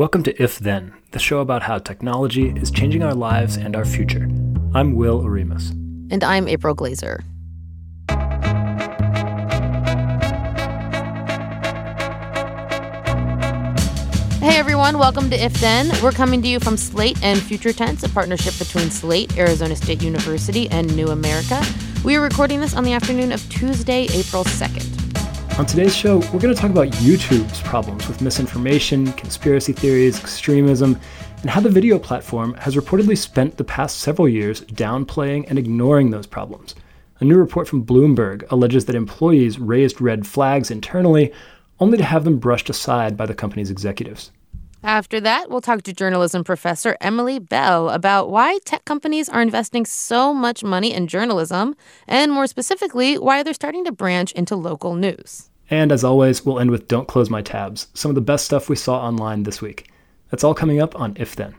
Welcome to If Then, the show about how technology is changing our lives and our future. I'm Will Oremus. And I'm April Glaser. Hey everyone, welcome to If Then. We're coming to you from Slate and Future Tense, a partnership between Slate, Arizona State University, and New America. We are recording this on the afternoon of Tuesday, April 2nd. On today's show, we're going to talk about YouTube's problems with misinformation, conspiracy theories, extremism, and how the video platform has reportedly spent the past several years downplaying and ignoring those problems. A new report from Bloomberg alleges that employees raised red flags internally, only to have them brushed aside by the company's executives. After that, we'll talk to journalism professor Emily Bell about why tech companies are investing so much money in journalism, and more specifically, why they're starting to branch into local news. And as always, we'll end with Don't Close My Tabs, some of the best stuff we saw online this week. That's all coming up on If Then.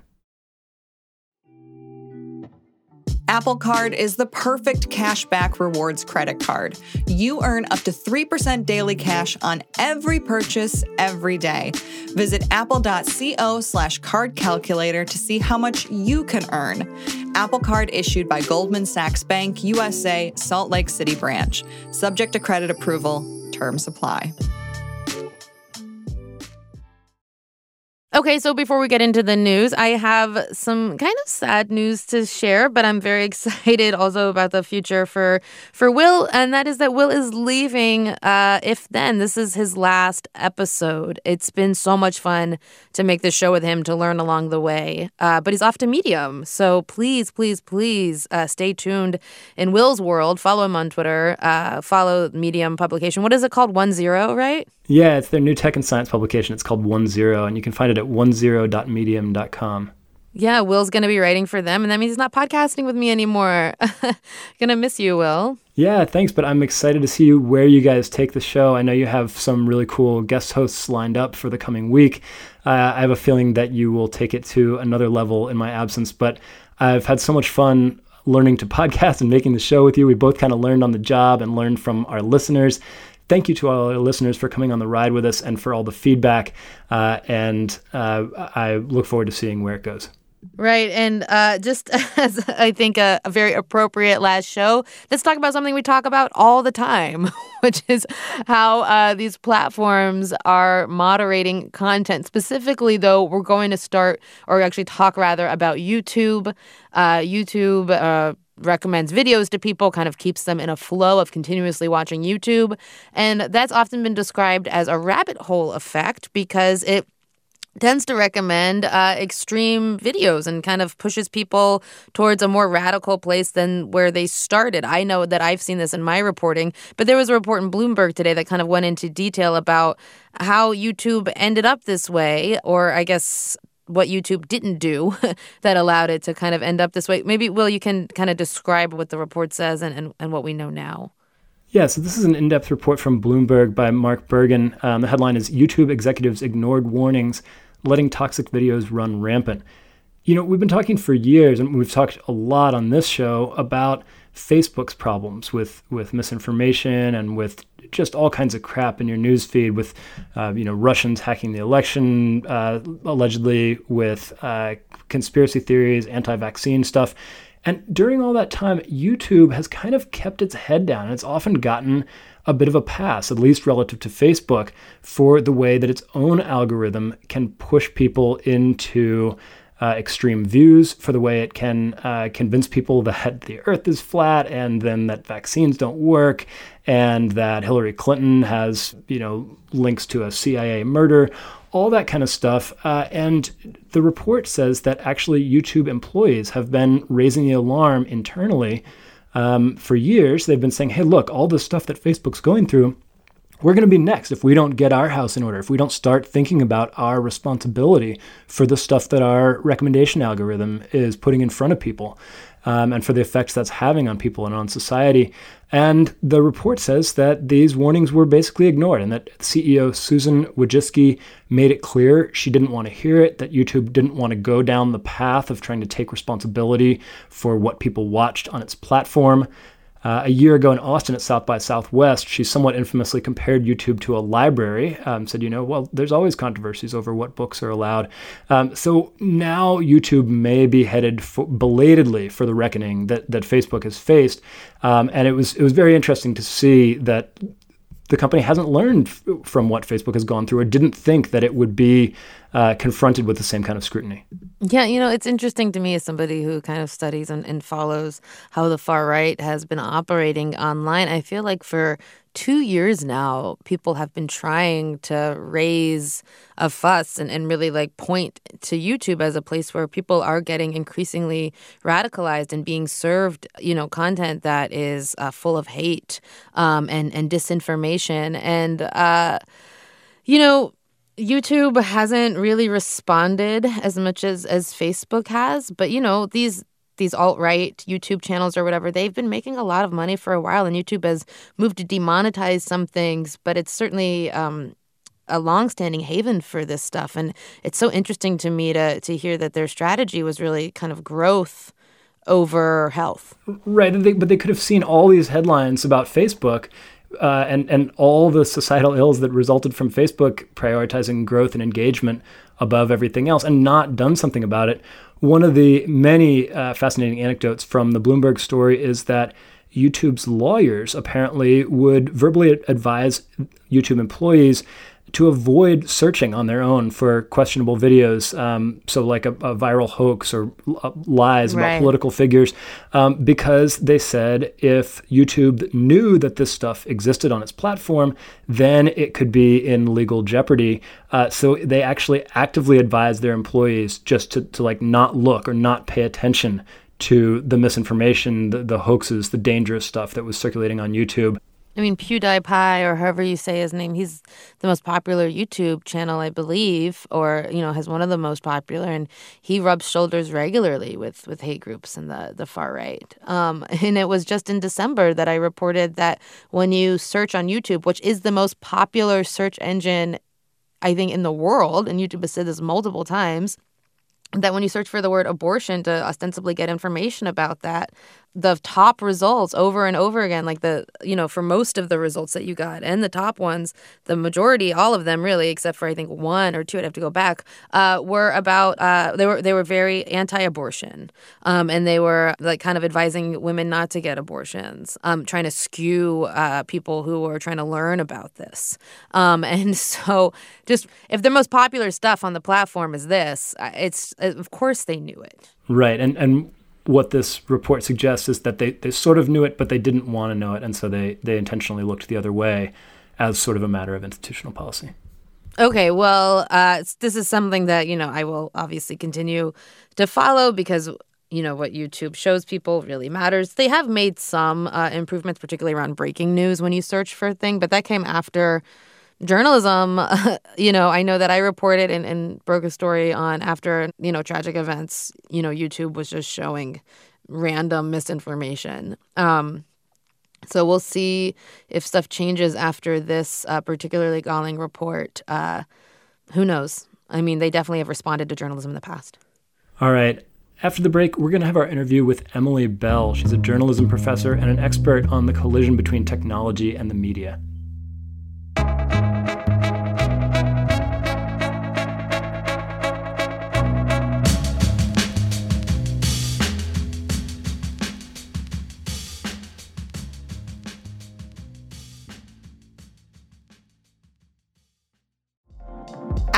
Apple Card is the perfect cashback rewards credit card. You earn up to 3% daily cash on every purchase every day. Visit apple.co slash card calculator to see how much you can earn. Apple Card issued by Goldman Sachs Bank USA, Salt Lake City branch. Subject to credit approval terms apply. Okay, so before we get into the news, I have some kind of sad news to share, but I'm very excited also about the future for for Will, and that is that Will is leaving. Uh, if then this is his last episode, it's been so much fun to make this show with him to learn along the way. Uh, but he's off to Medium, so please, please, please uh, stay tuned in Will's world. Follow him on Twitter. Uh, follow Medium publication. What is it called? One zero, right? Yeah, it's their new tech and science publication. It's called One Zero, and you can find it at onezero.medium.com. Yeah, Will's going to be writing for them, and that means he's not podcasting with me anymore. gonna miss you, Will. Yeah, thanks, but I'm excited to see where you guys take the show. I know you have some really cool guest hosts lined up for the coming week. Uh, I have a feeling that you will take it to another level in my absence, but I've had so much fun learning to podcast and making the show with you. We both kind of learned on the job and learned from our listeners thank you to all our listeners for coming on the ride with us and for all the feedback. Uh, and uh, I look forward to seeing where it goes. Right. And uh, just as I think a, a, very appropriate last show, let's talk about something we talk about all the time, which is how uh, these platforms are moderating content. Specifically, though, we're going to start, or actually talk rather, about YouTube. Uh, YouTube uh, recommends videos to people, kind of keeps them in a flow of continuously watching YouTube. And that's often been described as a rabbit hole effect because it tends to recommend uh, extreme videos and kind of pushes people towards a more radical place than where they started. I know that I've seen this in my reporting, but there was a report in Bloomberg today that kind of went into detail about how YouTube ended up this way, or I guess what YouTube didn't do that allowed it to kind of end up this way. Maybe, Will, you can kind of describe what the report says and, and, and what we know now. Yeah, so this is an in depth report from Bloomberg by Mark Bergen. Um, the headline is YouTube executives ignored warnings, letting toxic videos run rampant. You know, we've been talking for years, and we've talked a lot on this show about Facebook's problems with, with misinformation and with just all kinds of crap in your news feed with, uh, you know, Russians hacking the election, uh, allegedly with uh, conspiracy theories, anti-vaccine stuff. And during all that time, YouTube has kind of kept its head down. And it's often gotten a bit of a pass, at least relative to Facebook, for the way that its own algorithm can push people into uh, extreme views for the way it can uh, convince people that the earth is flat and then that vaccines don't work and that Hillary Clinton has, you know, links to a CIA murder, all that kind of stuff. Uh, and the report says that actually YouTube employees have been raising the alarm internally um, for years. They've been saying, hey, look, all the stuff that Facebook's going through we're going to be next if we don't get our house in order, if we don't start thinking about our responsibility for the stuff that our recommendation algorithm is putting in front of people um, and for the effects that's having on people and on society. And the report says that these warnings were basically ignored and that CEO Susan Wojcicki made it clear she didn't want to hear it, that YouTube didn't want to go down the path of trying to take responsibility for what people watched on its platform. Uh, a year ago in Austin at South by Southwest, she somewhat infamously compared YouTube to a library. Um, said, you know, well, there's always controversies over what books are allowed. Um, so now YouTube may be headed for, belatedly for the reckoning that that Facebook has faced. Um, and it was it was very interesting to see that the company hasn't learned f- from what Facebook has gone through or didn't think that it would be uh, confronted with the same kind of scrutiny. Yeah, you know, it's interesting to me as somebody who kind of studies and, and follows how the far right has been operating online. I feel like for two years now, people have been trying to raise a fuss and, and really like point to YouTube as a place where people are getting increasingly radicalized and being served, you know, content that is uh, full of hate um, and, and disinformation. And, uh, you know, YouTube hasn't really responded as much as as Facebook has, but you know, these these alt-right YouTube channels or whatever, they've been making a lot of money for a while and YouTube has moved to demonetize some things, but it's certainly um, a long-standing haven for this stuff and it's so interesting to me to to hear that their strategy was really kind of growth over health. Right, but they could have seen all these headlines about Facebook uh, and and all the societal ills that resulted from Facebook prioritizing growth and engagement above everything else, and not done something about it. One of the many uh, fascinating anecdotes from the Bloomberg story is that YouTube's lawyers apparently would verbally advise YouTube employees to avoid searching on their own for questionable videos, um, so like a, a, viral hoax or uh, lies right. about political figures, um, because they said if YouTube knew that this stuff existed on its platform, then it could be in legal jeopardy. Uh, so they actually actively advised their employees just to, to like not look or not pay attention to the misinformation, the, the hoaxes, the dangerous stuff that was circulating on YouTube. I mean, PewDiePie, or however you say his name, he's the most popular YouTube channel, I believe, or you know, has one of the most popular, and he rubs shoulders regularly with with hate groups and the the far right. Um, and it was just in December that I reported that when you search on YouTube, which is the most popular search engine, I think, in the world, and YouTube has said this multiple times, that when you search for the word abortion to ostensibly get information about that, the top results over and over again like the you know for most of the results that you got and the top ones the majority all of them really except for i think one or two i'd have to go back uh, were about uh, they were they were very anti-abortion um, and they were like kind of advising women not to get abortions um, trying to skew uh, people who were trying to learn about this um, and so just if the most popular stuff on the platform is this uh, it's of course they knew it. Right and and what this report suggests is that they, they sort of knew it, but they didn't want to know it, and so they, they intentionally looked the other way as sort of a matter of institutional policy. Okay, well, uh, this is something that you know I will obviously continue to follow because you know what YouTube shows people really matters. They have made some uh, improvements, particularly around breaking news when you search for a thing, but that came after journalism, you know, I know that I reported and, and broke a story on after, you know, tragic events, you know, YouTube was just showing random misinformation. Um, so we'll see if stuff changes after this uh, particularly galling report. Uh, who knows? I mean, they definitely have responded to journalism in the past. All right. After the break, we're going to have our interview with Emily Bell. She's a journalism professor and an expert on the collision between technology and the media.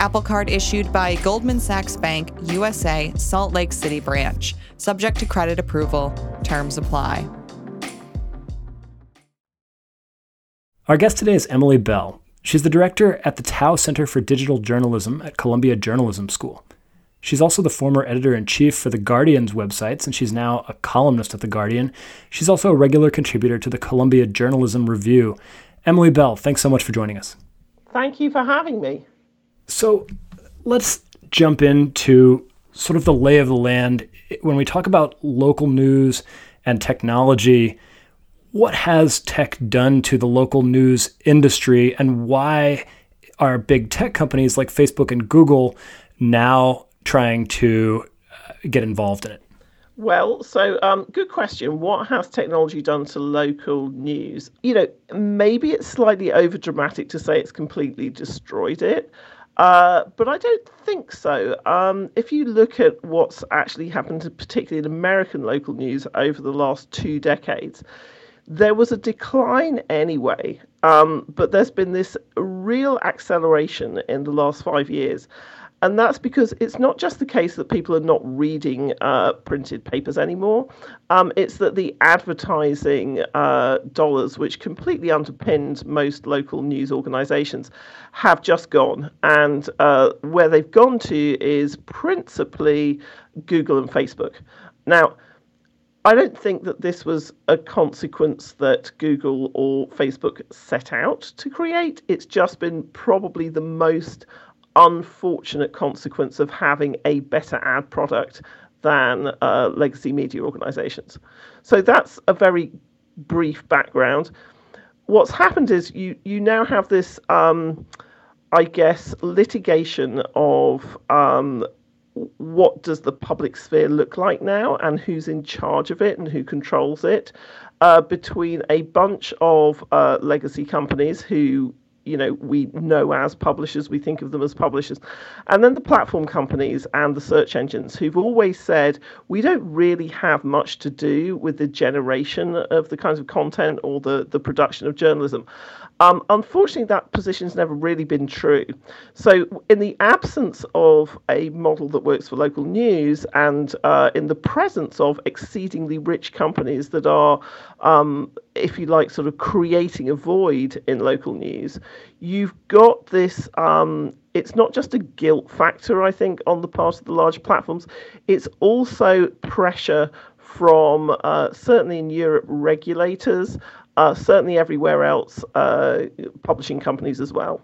Apple Card issued by Goldman Sachs Bank, USA, Salt Lake City branch. Subject to credit approval. Terms apply. Our guest today is Emily Bell. She's the director at the Tow Center for Digital Journalism at Columbia Journalism School. She's also the former editor in chief for The Guardian's websites, and she's now a columnist at The Guardian. She's also a regular contributor to the Columbia Journalism Review. Emily Bell, thanks so much for joining us. Thank you for having me. So let's jump into sort of the lay of the land. When we talk about local news and technology, what has tech done to the local news industry and why are big tech companies like Facebook and Google now trying to uh, get involved in it? Well, so um, good question. What has technology done to local news? You know, maybe it's slightly over dramatic to say it's completely destroyed it. Uh, but I don't think so. Um, if you look at what's actually happened, particularly in American local news over the last two decades, there was a decline anyway, um, but there's been this real acceleration in the last five years. And that's because it's not just the case that people are not reading uh, printed papers anymore. Um, it's that the advertising uh, dollars, which completely underpinned most local news organizations, have just gone. And uh, where they've gone to is principally Google and Facebook. Now, I don't think that this was a consequence that Google or Facebook set out to create. It's just been probably the most unfortunate consequence of having a better ad product than uh, legacy media organizations. So that's a very brief background. What's happened is you, you now have this, um, I guess, litigation of um, what does the public sphere look like now and who's in charge of it and who controls it uh, between a bunch of uh, legacy companies who you know we know as publishers we think of them as publishers. And then the platform companies and the search engines who've always said we don't really have much to do with the generation of the kinds of content or the the production of journalism um, unfortunately, that position's never really been true. So, in the absence of a model that works for local news, and uh, in the presence of exceedingly rich companies that are, um, if you like, sort of creating a void in local news, you've got this. Um, it's not just a guilt factor, I think, on the part of the large platforms. It's also pressure from uh, certainly in Europe regulators uh, certainly everywhere else, uh, publishing companies as well.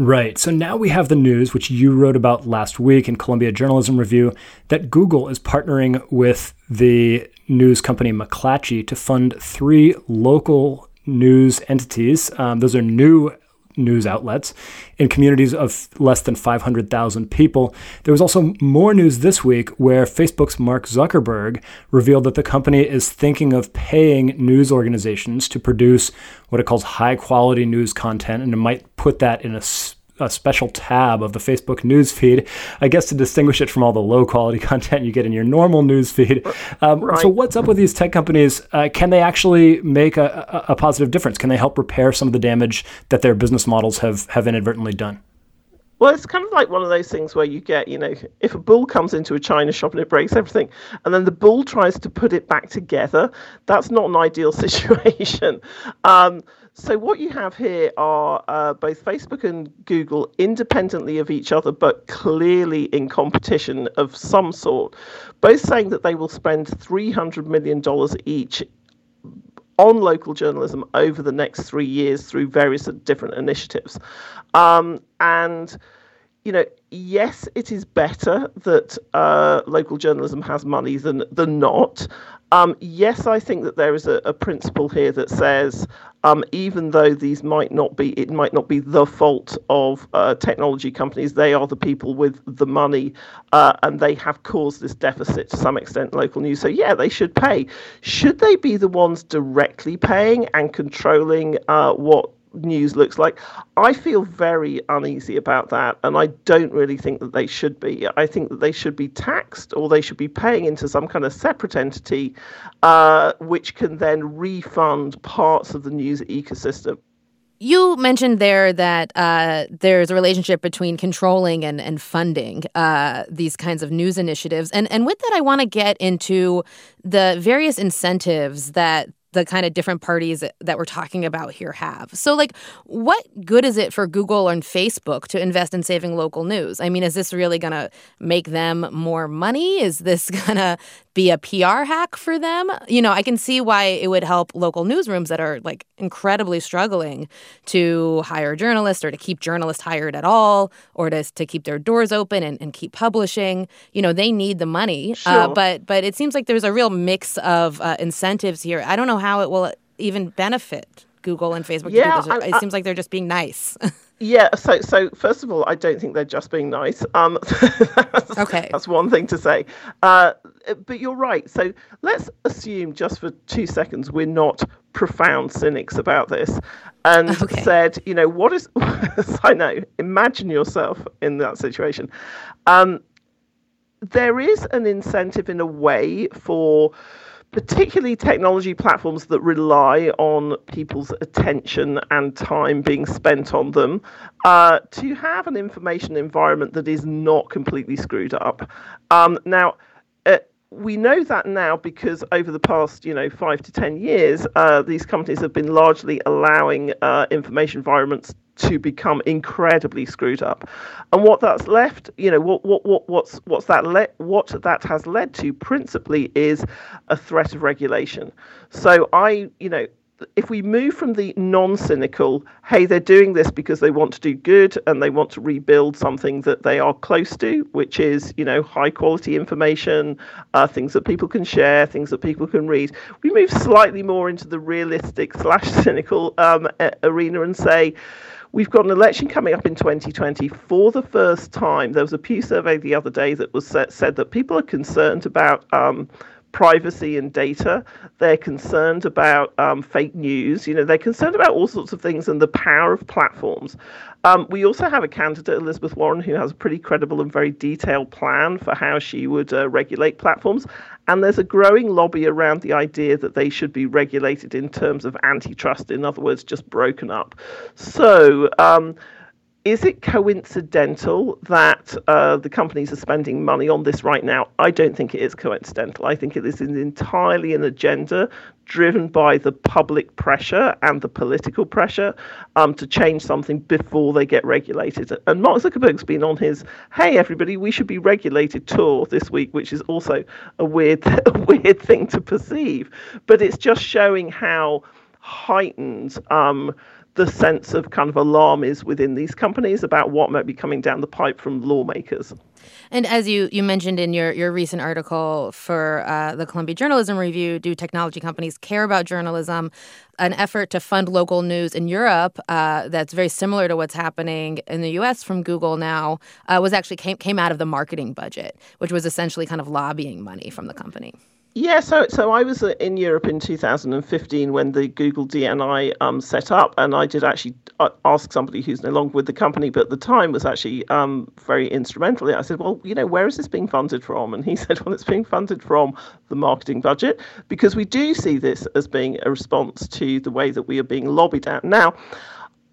Right. So now we have the news, which you wrote about last week in Columbia Journalism Review, that Google is partnering with the news company McClatchy to fund three local news entities. Um, those are new news outlets in communities of less than 500,000 people. There was also more news this week where Facebook's Mark Zuckerberg revealed that the company is thinking of paying news organizations to produce what it calls high quality news content, and it might put that in a a special tab of the Facebook news feed, I guess to distinguish it from all the low quality content you get in your normal news feed. Um, right. So, what's up with these tech companies? Uh, can they actually make a, a, a positive difference? Can they help repair some of the damage that their business models have, have inadvertently done? Well, it's kind of like one of those things where you get, you know, if a bull comes into a china shop and it breaks everything, and then the bull tries to put it back together, that's not an ideal situation. Um, so what you have here are uh, both Facebook and Google independently of each other, but clearly in competition of some sort, both saying that they will spend $300 million each on local journalism over the next three years through various different initiatives. Um, and you know, yes, it is better that uh, local journalism has money than than not. Um, yes, I think that there is a, a principle here that says um, even though these might not be, it might not be the fault of uh, technology companies. They are the people with the money, uh, and they have caused this deficit to some extent. Local news, so yeah, they should pay. Should they be the ones directly paying and controlling uh, what news looks like. I feel very uneasy about that, and I don't really think that they should be. I think that they should be taxed or they should be paying into some kind of separate entity, uh, which can then refund parts of the news ecosystem. You mentioned there that uh, there's a relationship between controlling and, and funding uh, these kinds of news initiatives. And, and with that, I want to get into the various incentives that the kind of different parties that we're talking about here have. So, like, what good is it for Google and Facebook to invest in saving local news? I mean, is this really going to make them more money? Is this going to be a PR hack for them? You know, I can see why it would help local newsrooms that are like incredibly struggling to hire journalists or to keep journalists hired at all or to, to keep their doors open and, and keep publishing. You know, they need the money. Uh, sure. Uh, but, but it seems like there's a real mix of uh, incentives here. I don't know how it will even benefit Google and Facebook yeah, this. It seems like they're just being nice. yeah. So, so first of all, I don't think they're just being nice. Um, that's, okay, that's one thing to say. Uh, but you're right. So let's assume just for two seconds we're not profound cynics about this, and okay. said, you know, what is? I know. Imagine yourself in that situation. Um, there is an incentive in a way for particularly technology platforms that rely on people's attention and time being spent on them, uh, to have an information environment that is not completely screwed up. Um, now, uh, we know that now because over the past, you know, five to ten years, uh, these companies have been largely allowing uh, information environments to become incredibly screwed up. And what that's left, you know, what what, what what's what's that le- what that has led to principally is a threat of regulation. So I, you know, if we move from the non-cynical, hey, they're doing this because they want to do good and they want to rebuild something that they are close to, which is, you know, high quality information, uh, things that people can share, things that people can read. We move slightly more into the realistic slash cynical um, arena and say, We've got an election coming up in 2020 for the first time. There was a Pew survey the other day that was said, said that people are concerned about um, privacy and data. They're concerned about um, fake news. You know, they're concerned about all sorts of things and the power of platforms. Um, we also have a candidate, Elizabeth Warren, who has a pretty credible and very detailed plan for how she would uh, regulate platforms. And there's a growing lobby around the idea that they should be regulated in terms of antitrust, in other words, just broken up. So, um, is it coincidental that uh, the companies are spending money on this right now? I don't think it is coincidental. I think it is entirely an agenda driven by the public pressure and the political pressure um, to change something before they get regulated. And Mark Zuckerberg's been on his "Hey, everybody, we should be regulated" tour this week, which is also a weird, a weird thing to perceive. But it's just showing how heightened. Um, the sense of kind of alarm is within these companies about what might be coming down the pipe from lawmakers. And as you, you mentioned in your, your recent article for uh, the Columbia Journalism Review, do technology companies care about journalism? An effort to fund local news in Europe uh, that's very similar to what's happening in the U.S. from Google now uh, was actually came, came out of the marketing budget, which was essentially kind of lobbying money from the company. Yeah, so so I was uh, in Europe in 2015 when the Google DNI um, set up, and I did actually uh, ask somebody who's no longer with the company, but at the time was actually um, very instrumental. I said, "Well, you know, where is this being funded from?" And he said, "Well, it's being funded from the marketing budget because we do see this as being a response to the way that we are being lobbied at now."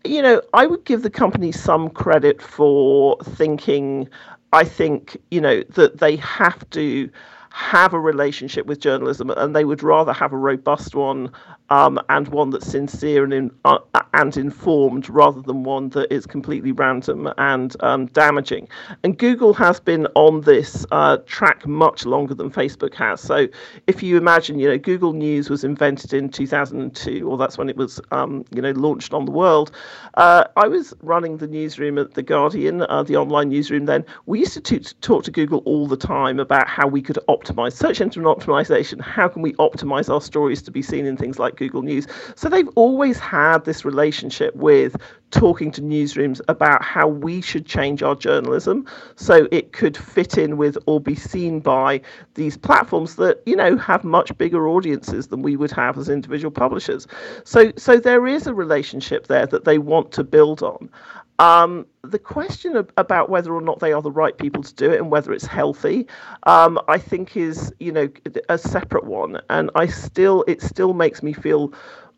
You know, I would give the company some credit for thinking. I think you know that they have to have a relationship with journalism and they would rather have a robust one um, and one that's sincere and in, uh, and informed rather than one that is completely random and um, damaging. And Google has been on this uh, track much longer than Facebook has. So if you imagine, you know, Google News was invented in 2002, or that's when it was, um, you know, launched on the world. Uh, I was running the newsroom at the Guardian, uh, the online newsroom. Then we used to t- talk to Google all the time about how we could optimize search engine optimization. How can we optimize our stories to be seen in things like Google News. So they've always had this relationship with talking to newsrooms about how we should change our journalism so it could fit in with or be seen by these platforms that you know have much bigger audiences than we would have as individual publishers. So so there is a relationship there that they want to build on. Um, the question about whether or not they are the right people to do it and whether it's healthy, um, I think is you know a separate one, and I still it still makes me feel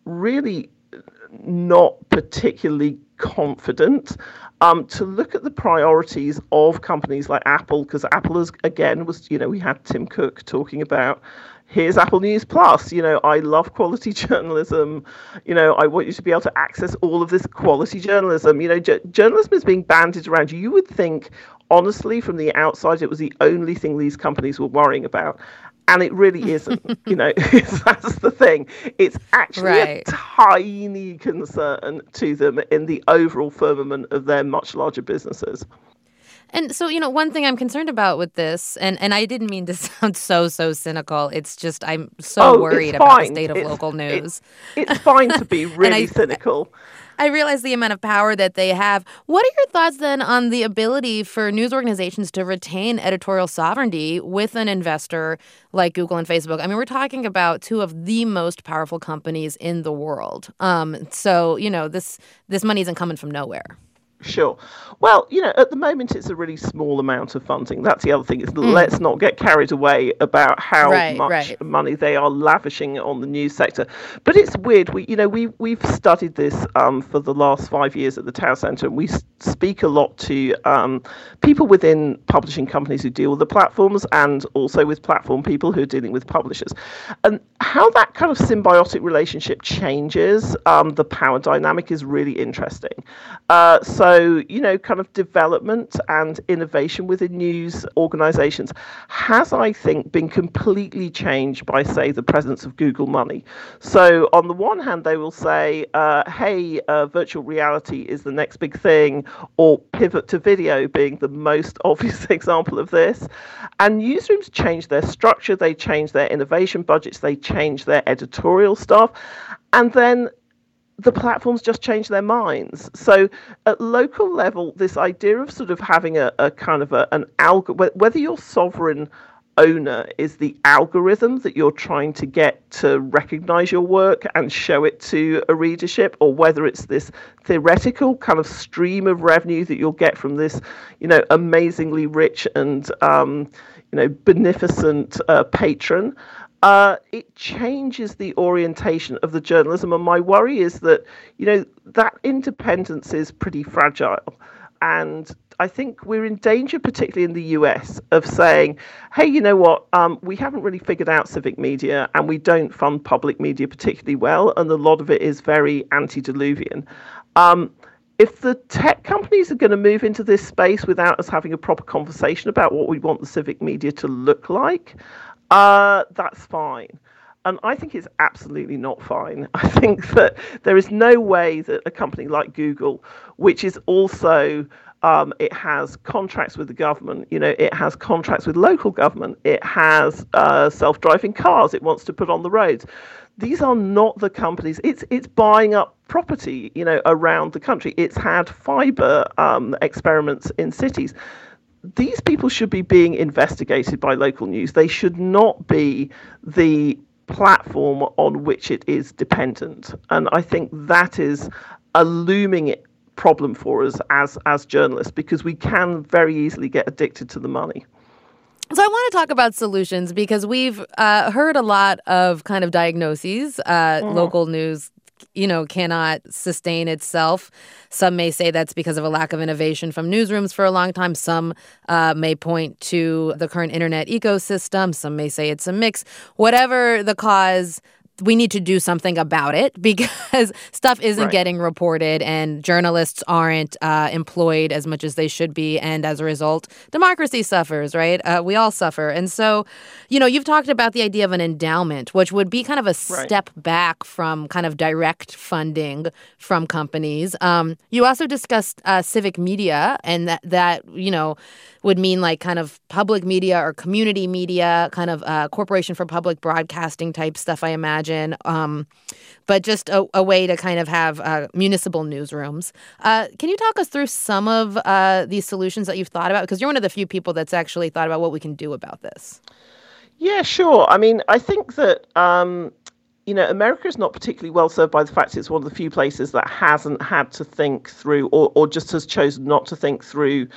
really not particularly confident um, to look at the priorities of companies like Apple, because Apple is again was you know we had Tim Cook talking about here's Apple News Plus. You know, I love quality journalism. You know, I want you to be able to access all of this quality journalism. You know, j- journalism is being banded around. You would think, honestly, from the outside, it was the only thing these companies were worrying about. And it really isn't. you know, that's the thing. It's actually right. a tiny concern to them in the overall firmament of their much larger businesses. And so, you know, one thing I'm concerned about with this, and, and I didn't mean to sound so, so cynical. It's just I'm so oh, worried about the state of it's, local news. It, it's fine to be really I, cynical. I realize the amount of power that they have. What are your thoughts then on the ability for news organizations to retain editorial sovereignty with an investor like Google and Facebook? I mean, we're talking about two of the most powerful companies in the world. Um, so, you know, this this money isn't coming from nowhere. Sure. Well, you know, at the moment it's a really small amount of funding. That's the other thing. Is mm. let's not get carried away about how right, much right. money they are lavishing on the news sector. But it's weird. We, you know, we we've studied this um, for the last five years at the Tow Centre, and we speak a lot to um, people within publishing companies who deal with the platforms, and also with platform people who are dealing with publishers, and how that kind of symbiotic relationship changes um, the power dynamic is really interesting. Uh, so so, you know, kind of development and innovation within news organizations has, I think, been completely changed by, say, the presence of Google money. So, on the one hand, they will say, uh, hey, uh, virtual reality is the next big thing, or pivot to video being the most obvious example of this. And newsrooms change their structure, they change their innovation budgets, they change their editorial staff. And then the platforms just change their minds. So at local level, this idea of sort of having a, a kind of a, an algorithm, whether your sovereign owner is the algorithm that you're trying to get to recognize your work and show it to a readership, or whether it's this theoretical kind of stream of revenue that you'll get from this, you know, amazingly rich and um, you know beneficent uh, patron uh, it changes the orientation of the journalism. And my worry is that, you know, that independence is pretty fragile. And I think we're in danger, particularly in the US, of saying, hey, you know what, um, we haven't really figured out civic media and we don't fund public media particularly well. And a lot of it is very antediluvian. Um, if the tech companies are going to move into this space without us having a proper conversation about what we want the civic media to look like, uh, that's fine. And I think it's absolutely not fine. I think that there is no way that a company like Google, which is also um, it has contracts with the government. You know, it has contracts with local government. It has uh, self-driving cars. It wants to put on the roads. These are not the companies. It's it's buying up property. You know, around the country. It's had fiber um, experiments in cities these people should be being investigated by local news. They should not be the platform on which it is dependent. And I think that is a looming problem for us as as journalists because we can very easily get addicted to the money. So I want to talk about solutions because we've uh, heard a lot of kind of diagnoses. Uh, mm. Local news you know, cannot sustain itself. Some may say that's because of a lack of innovation from newsrooms for a long time. Some uh, may point to the current internet ecosystem. Some may say it's a mix. Whatever the cause, we need to do something about it because stuff isn't right. getting reported and journalists aren't uh, employed as much as they should be. And as a result, democracy suffers, right? Uh, we all suffer. And so, you know, you've talked about the idea of an endowment, which would be kind of a step back from kind of direct funding from companies. Um, you also discussed uh, civic media and that, that, you know, would mean like kind of public media or community media, kind of uh, corporation for public broadcasting type stuff, I imagine. Um, but just a, a, way to kind of have uh, municipal newsrooms. Uh, can you talk us through some of uh, these solutions that you've thought about? Because you're one of the few people that's actually thought about what we can do about this. Yeah, sure. I mean, I think that um, you know, America is not particularly well served by the fact it's one of the few places that hasn't had to think through or, or just has chosen not to think through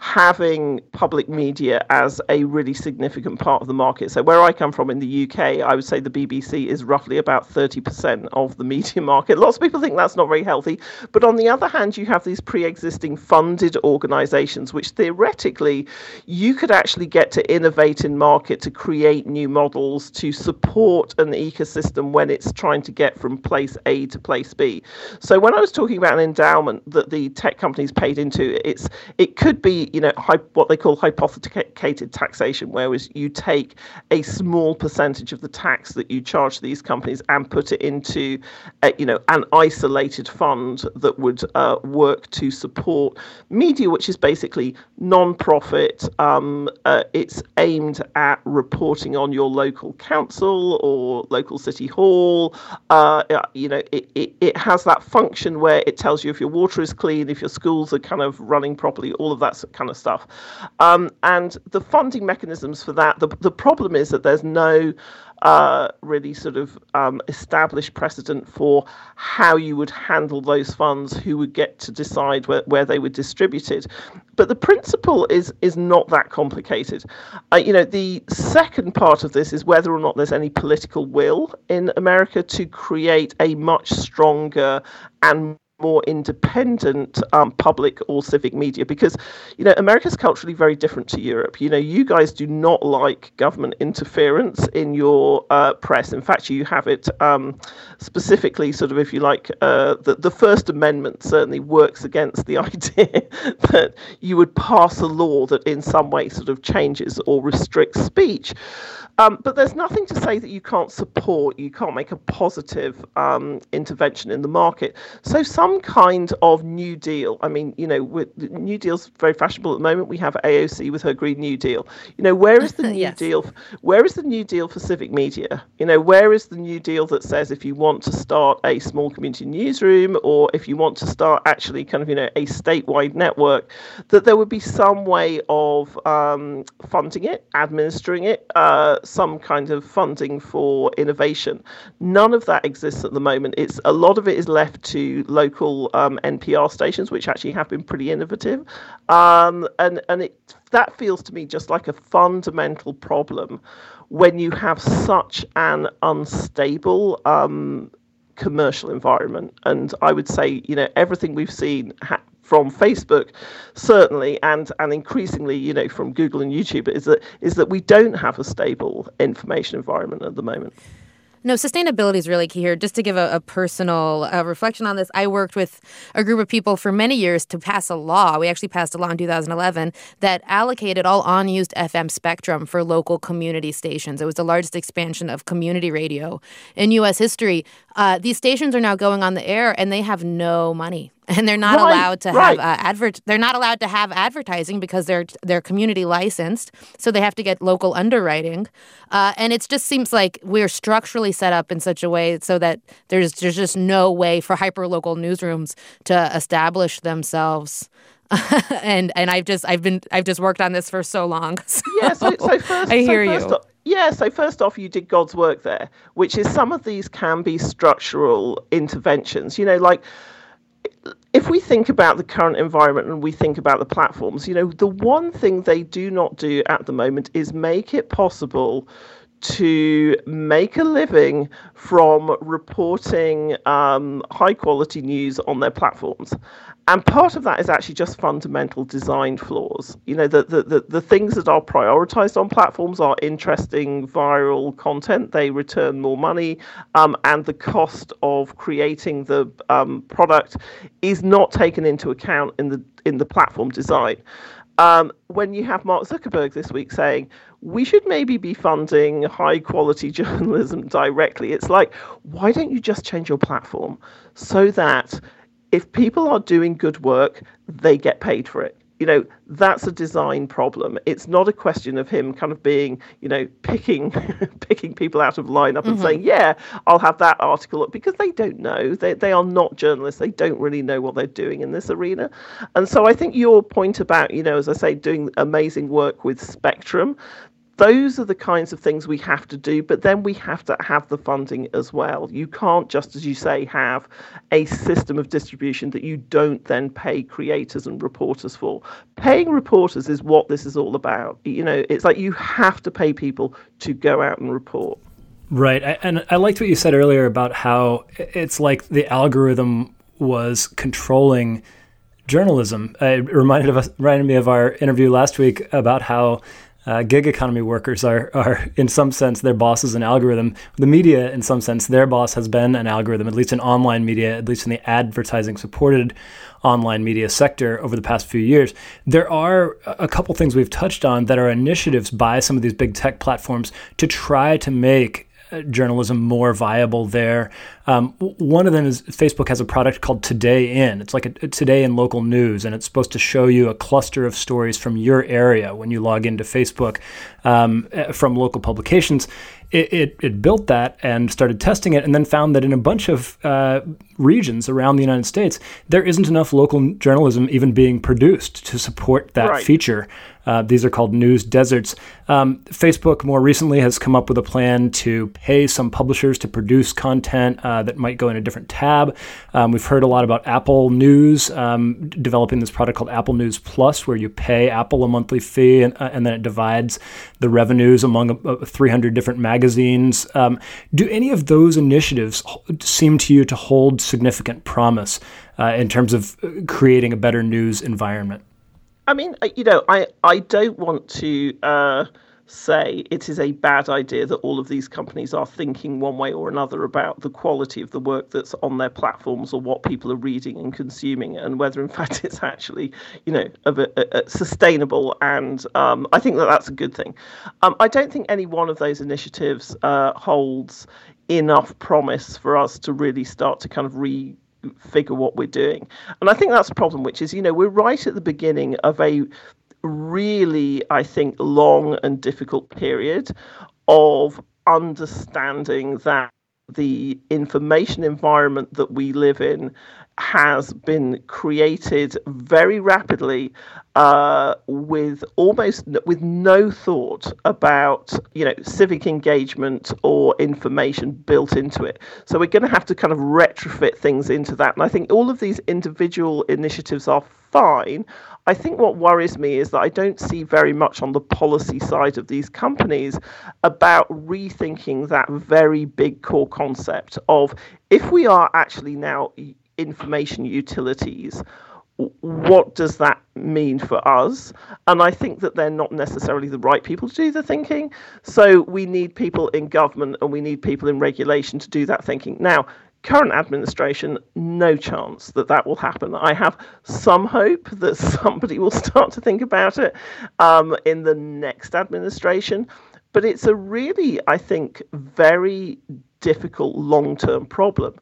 having public media as a really significant part of the market. So, where I come from in the UK, I would say the BBC is roughly about 30% of the media market. Lots of people think that's not very healthy. But on the other hand, you have these pre existing funded organizations, which theoretically you could actually get to innovate in market, to create new models, to support an ecosystem when it's trying to get from place A to place B. So, when I was talking about an endowment that the tech companies paid into, it's it could be you know, what they call hypothecated taxation, whereas you take a small percentage of the tax that you charge these companies and put it into, a, you know, an isolated fund that would uh, work to support media, which is basically non-profit. Um, uh, it's aimed at reporting on your local council or local city hall. Uh, you know, it, it, it has that function where it tells you if your water is clean, if your schools are kind of running properly, all of that kind of stuff. Um, and the funding mechanisms for that, the, the problem is that there's no uh, really sort of um, established precedent for how you would handle those funds, who would get to decide where, where they were distributed. But the principle is is not that complicated. Uh, you know, the second part of this is whether or not there's any political will in America to create a much stronger and more independent um, public or civic media because you know america's culturally very different to europe. You know you guys do not like government interference in your uh, press. In fact you have it um, specifically sort of if you like uh, the, the first amendment certainly works against the idea that you would pass a law that in some way sort of changes or restricts speech. Um, but there's nothing to say that you can't support, you can't make a positive um, intervention in the market. So some kind of New Deal. I mean, you know, New Deal's very fashionable at the moment. We have AOC with her Green New Deal. You know, where is the New yes. Deal? Where is the New Deal for civic media? You know, where is the New Deal that says if you want to start a small community newsroom or if you want to start actually kind of, you know, a statewide network, that there would be some way of um, funding it, administering it. Uh, some kind of funding for innovation. None of that exists at the moment. It's a lot of it is left to local um, NPR stations, which actually have been pretty innovative, um, and and it that feels to me just like a fundamental problem when you have such an unstable um, commercial environment. And I would say, you know, everything we've seen ha- from Facebook, certainly, and and increasingly, you know, from Google and YouTube, is that is that we don't have a stable information environment at the moment. No, sustainability is really key here. Just to give a, a personal uh, reflection on this, I worked with a group of people for many years to pass a law. We actually passed a law in 2011 that allocated all unused FM spectrum for local community stations. It was the largest expansion of community radio in U.S. history. Uh, these stations are now going on the air and they have no money and they're not right, allowed to right. have uh, advert. They're not allowed to have advertising because they're they're community licensed, so they have to get local underwriting. Uh, and it just seems like we're structurally set up in such a way so that there's there's just no way for hyper local newsrooms to establish themselves. and and I've just I've been I've just worked on this for so long. So yeah, so, so first, I hear so first you. Off, yeah, so first off, you did God's work there, which is some of these can be structural interventions. You know, like if we think about the current environment and we think about the platforms, you know, the one thing they do not do at the moment is make it possible to make a living from reporting um, high quality news on their platforms. And part of that is actually just fundamental design flaws. You know, the, the, the, the things that are prioritized on platforms are interesting viral content, they return more money, um, and the cost of creating the um, product is not taken into account in the in the platform design. Um, when you have Mark Zuckerberg this week saying we should maybe be funding high quality journalism directly, it's like, why don't you just change your platform so that if people are doing good work, they get paid for it? you know that's a design problem. It's not a question of him kind of being you know picking picking people out of lineup and mm-hmm. saying yeah i'll have that article up because they don't know. They, they are not journalists. They don't really know what they're doing in this arena. And so i think your point about you know as i say doing amazing work with spectrum those are the kinds of things we have to do, but then we have to have the funding as well. You can't just, as you say, have a system of distribution that you don't then pay creators and reporters for. Paying reporters is what this is all about. You know, it's like you have to pay people to go out and report. Right. And I liked what you said earlier about how it's like the algorithm was controlling journalism. Uh, it reminded of us, reminded me of our interview last week about how uh, gig economy workers are, are, in some sense, their boss is an algorithm. The media, in some sense, their boss has been an algorithm, at least in online media, at least in the advertising supported online media sector over the past few years. There are a couple things we've touched on that are initiatives by some of these big tech platforms to try to make journalism more viable there. Um, one of them is Facebook has a product called Today In. It's like a, a, Today in local news, and it's supposed to show you a cluster of stories from your area when you log into Facebook um, eh, from local publications. It, it, it, built that and started testing it, and then found that in a bunch of uh, regions around the United States, there isn't enough local journalism even being produced to support that right. feature. Uh, these are called news deserts. Um, Facebook more recently has come up with a plan to pay some publishers to produce content uh, that might go in a different tab. Um, we've heard a lot about Apple News um, developing this product called Apple News Plus, where you pay Apple a monthly fee and, uh, and then it divides the revenues among uh, 300 different magazines. Um, do any of those initiatives seem to you to hold significant promise uh, in terms of creating a better news environment? I mean, you know, I I don't want to uh, say it is a bad idea that all of these companies are thinking one way or another about the quality of the work that's on their platforms or what people are reading and consuming, and whether in fact it's actually, you know, a, a, a sustainable. And um, I think that that's a good thing. Um, I don't think any one of those initiatives uh, holds enough promise for us to really start to kind of re figure what we're doing. And I think that's a problem, which is, you know, we're right at the beginning of a really, I think, long and difficult period of understanding that the information environment that we live in has been created very rapidly uh, with almost with no thought about you know civic engagement or information built into it. So we're going to have to kind of retrofit things into that. And I think all of these individual initiatives are fine. I think what worries me is that I don't see very much on the policy side of these companies about rethinking that very big core concept of if we are actually now information utilities what does that mean for us? And I think that they're not necessarily the right people to do the thinking. So we need people in government and we need people in regulation to do that thinking. Now, current administration, no chance that that will happen. I have some hope that somebody will start to think about it um, in the next administration. But it's a really, I think, very difficult long term problem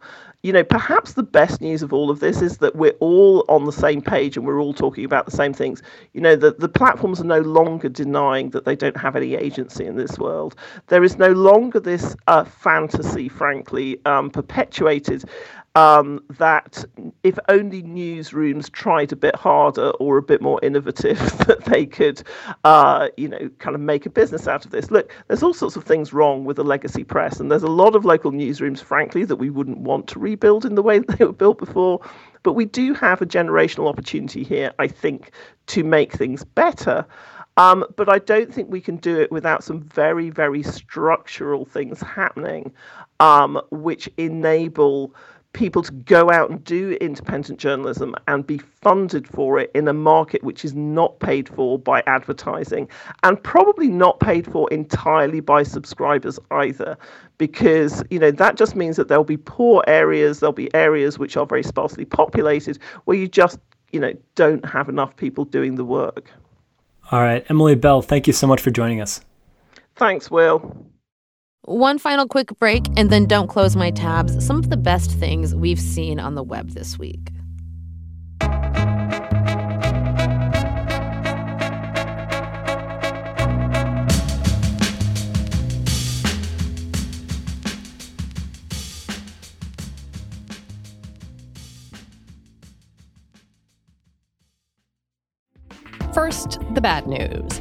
you know, perhaps the best news of all of this is that we're all on the same page and we're all talking about the same things. You know, the, the platforms are no longer denying that they don't have any agency in this world. There is no longer this uh, fantasy, frankly, um, perpetuated um, that if only newsrooms tried a bit harder or a bit more innovative, that they could, uh, you know, kind of make a business out of this. Look, there's all sorts of things wrong with the legacy press, and there's a lot of local newsrooms, frankly, that we wouldn't want to rebuild in the way that they were built before. But we do have a generational opportunity here, I think, to make things better. Um, but I don't think we can do it without some very, very structural things happening, um, which enable people to go out and do independent journalism and be funded for it in a market which is not paid for by advertising and probably not paid for entirely by subscribers either. Because you know that just means that there'll be poor areas there'll be areas which are very sparsely populated where you just you know don't have enough people doing the work. All right. Emily bell thank you so much for joining us. Thanks will one final quick break, and then don't close my tabs. Some of the best things we've seen on the web this week. First, the bad news.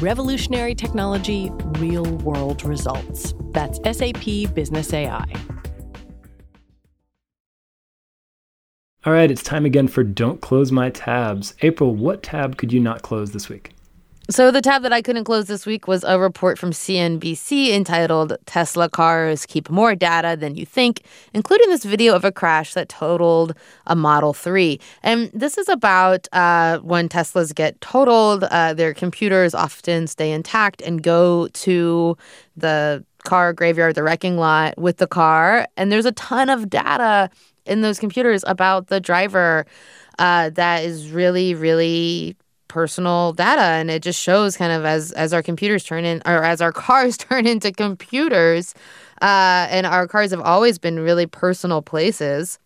Revolutionary technology, real world results. That's SAP Business AI. All right, it's time again for Don't Close My Tabs. April, what tab could you not close this week? So, the tab that I couldn't close this week was a report from CNBC entitled Tesla Cars Keep More Data Than You Think, including this video of a crash that totaled a Model 3. And this is about uh, when Teslas get totaled, uh, their computers often stay intact and go to the car graveyard, the wrecking lot with the car. And there's a ton of data in those computers about the driver uh, that is really, really personal data and it just shows kind of as as our computers turn in or as our cars turn into computers uh, and our cars have always been really personal places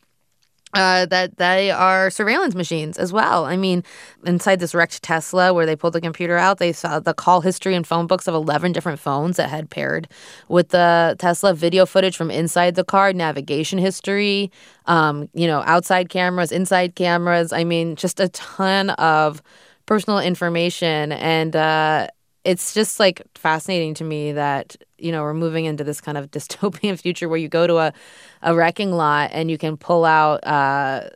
uh, that they are surveillance machines as well. I mean, inside this wrecked Tesla where they pulled the computer out, they saw the call history and phone books of 11 different phones that had paired with the Tesla video footage from inside the car, navigation history, um, you know, outside cameras, inside cameras. I mean, just a ton of personal information. And uh, it's just like fascinating to me that you know we're moving into this kind of dystopian future where you go to a, a wrecking lot and you can pull out uh,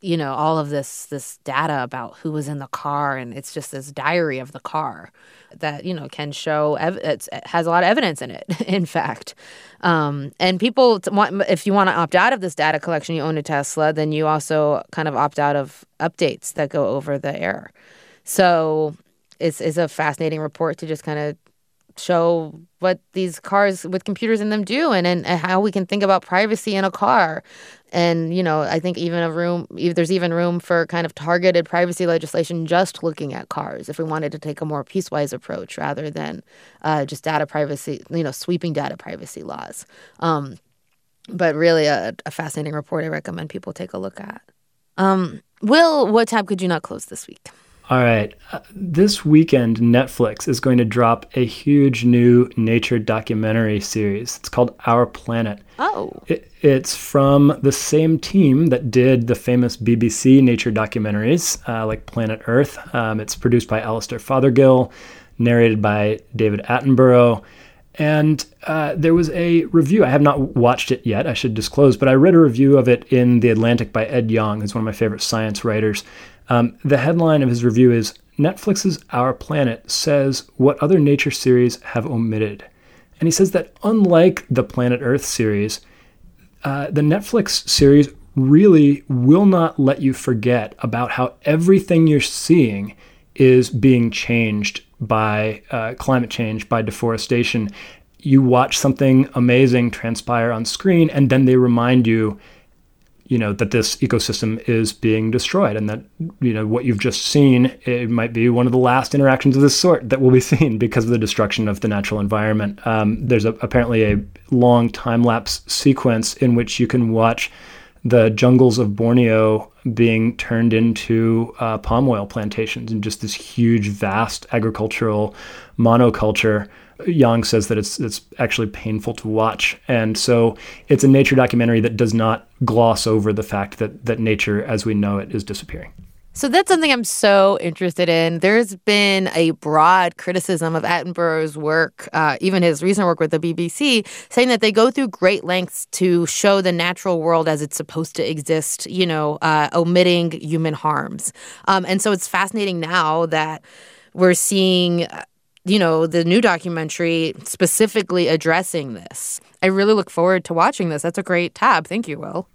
you know all of this this data about who was in the car. And it's just this diary of the car that you know can show ev- it has a lot of evidence in it in fact. Um, and people want if you want to opt out of this data collection you own a tesla then you also kind of opt out of updates that go over the air so it's, it's a fascinating report to just kind of show what these cars with computers in them do and, and how we can think about privacy in a car. And, you know, I think even a room, if there's even room for kind of targeted privacy legislation just looking at cars if we wanted to take a more piecewise approach rather than uh, just data privacy, you know, sweeping data privacy laws. Um, but really a, a, fascinating report I recommend people take a look at. Um, Will, what tab could you not close this week? All right. Uh, this weekend, Netflix is going to drop a huge new nature documentary series. It's called Our Planet. Oh. It, it's from the same team that did the famous BBC nature documentaries, uh, like Planet Earth. Um, it's produced by Alastair Fothergill, narrated by David Attenborough. And uh, there was a review. I have not watched it yet, I should disclose, but I read a review of it in The Atlantic by Ed Yong, who's one of my favorite science writers. Um, the headline of his review is Netflix's Our Planet says what other nature series have omitted. And he says that unlike the Planet Earth series, uh, the Netflix series really will not let you forget about how everything you're seeing is being changed by uh, climate change, by deforestation. You watch something amazing transpire on screen, and then they remind you you know that this ecosystem is being destroyed and that you know what you've just seen it might be one of the last interactions of this sort that will be seen because of the destruction of the natural environment. Um, there's a, apparently a long time lapse sequence in which you can watch the jungles of Borneo being turned into uh, palm oil plantations and just this huge vast agricultural monoculture Yong says that it's it's actually painful to watch, and so it's a nature documentary that does not gloss over the fact that that nature, as we know it, is disappearing. So that's something I'm so interested in. There's been a broad criticism of Attenborough's work, uh, even his recent work with the BBC, saying that they go through great lengths to show the natural world as it's supposed to exist, you know, uh, omitting human harms. Um, and so it's fascinating now that we're seeing you know, the new documentary specifically addressing this. I really look forward to watching this. That's a great tab. Thank you, Will.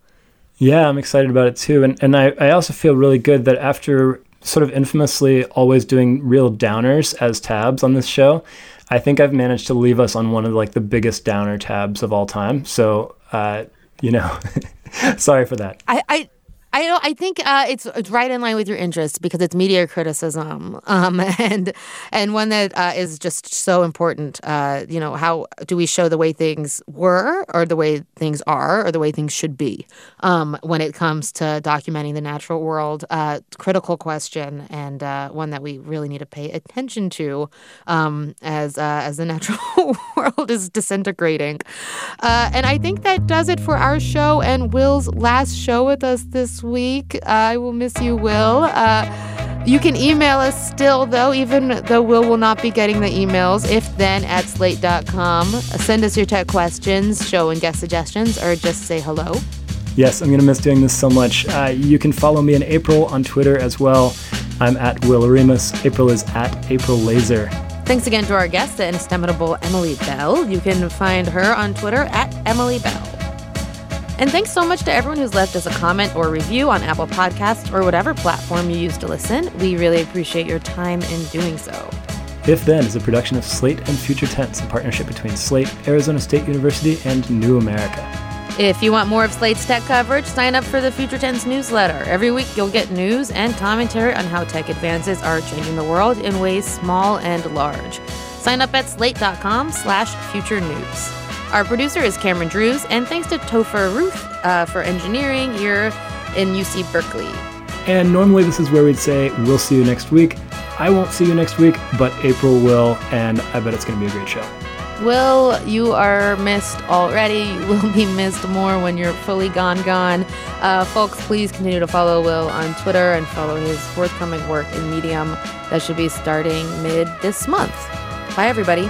Yeah, I'm excited about it too. And and I, I also feel really good that after sort of infamously always doing real downers as tabs on this show, I think I've managed to leave us on one of like the biggest downer tabs of all time. So uh, you know, sorry for that. I, I I don't. I think uh, it's it's right in line with your interests because it's media criticism, um, and and one that uh, is just so important. Uh, you know, how do we show the way things were, or the way things are, or the way things should be um, when it comes to documenting the natural world? Uh, critical question, and uh, one that we really need to pay attention to um, as uh, as the natural world is disintegrating. and I think that does it for our show and Will's last show with us this week. I will miss you, Will. Uh, you can email us still, though, even though Will will not be getting the emails, if then at slate.com. Send us your tech questions, show and guest suggestions, or just say hello. Yes, I'm going to miss doing this so much. Uh, you can follow me in April on Twitter as well. I'm at Will Oremus. April is at April Laser. Thanks again to our guest, the inestimable Emily Bell. You can find her on Twitter at Emily Bell. And thanks so much to everyone who's left us a comment or review on Apple Podcasts or whatever platform you use to listen. We really appreciate your time in doing so. If Then is a production of Slate and Future Tense, a partnership between Slate, Arizona State University, and New America. If you want more of Slate's tech coverage, sign up for the Future Tense newsletter. Every week, you'll get news and commentary on how tech advances are changing the world in ways small and large. Sign up at slate.com slash future news. Our producer is Cameron Drews, and thanks to Topher Ruth uh, for engineering here in UC Berkeley. And normally this is where we'd say, we'll see you next week. I won't see you next week, but April will, and I bet it's going to be a great show. Will, you are missed already. You will be missed more when you're fully gone, gone. Uh, folks, please continue to follow Will on Twitter and follow his forthcoming work in Medium that should be starting mid this month. Bye, everybody.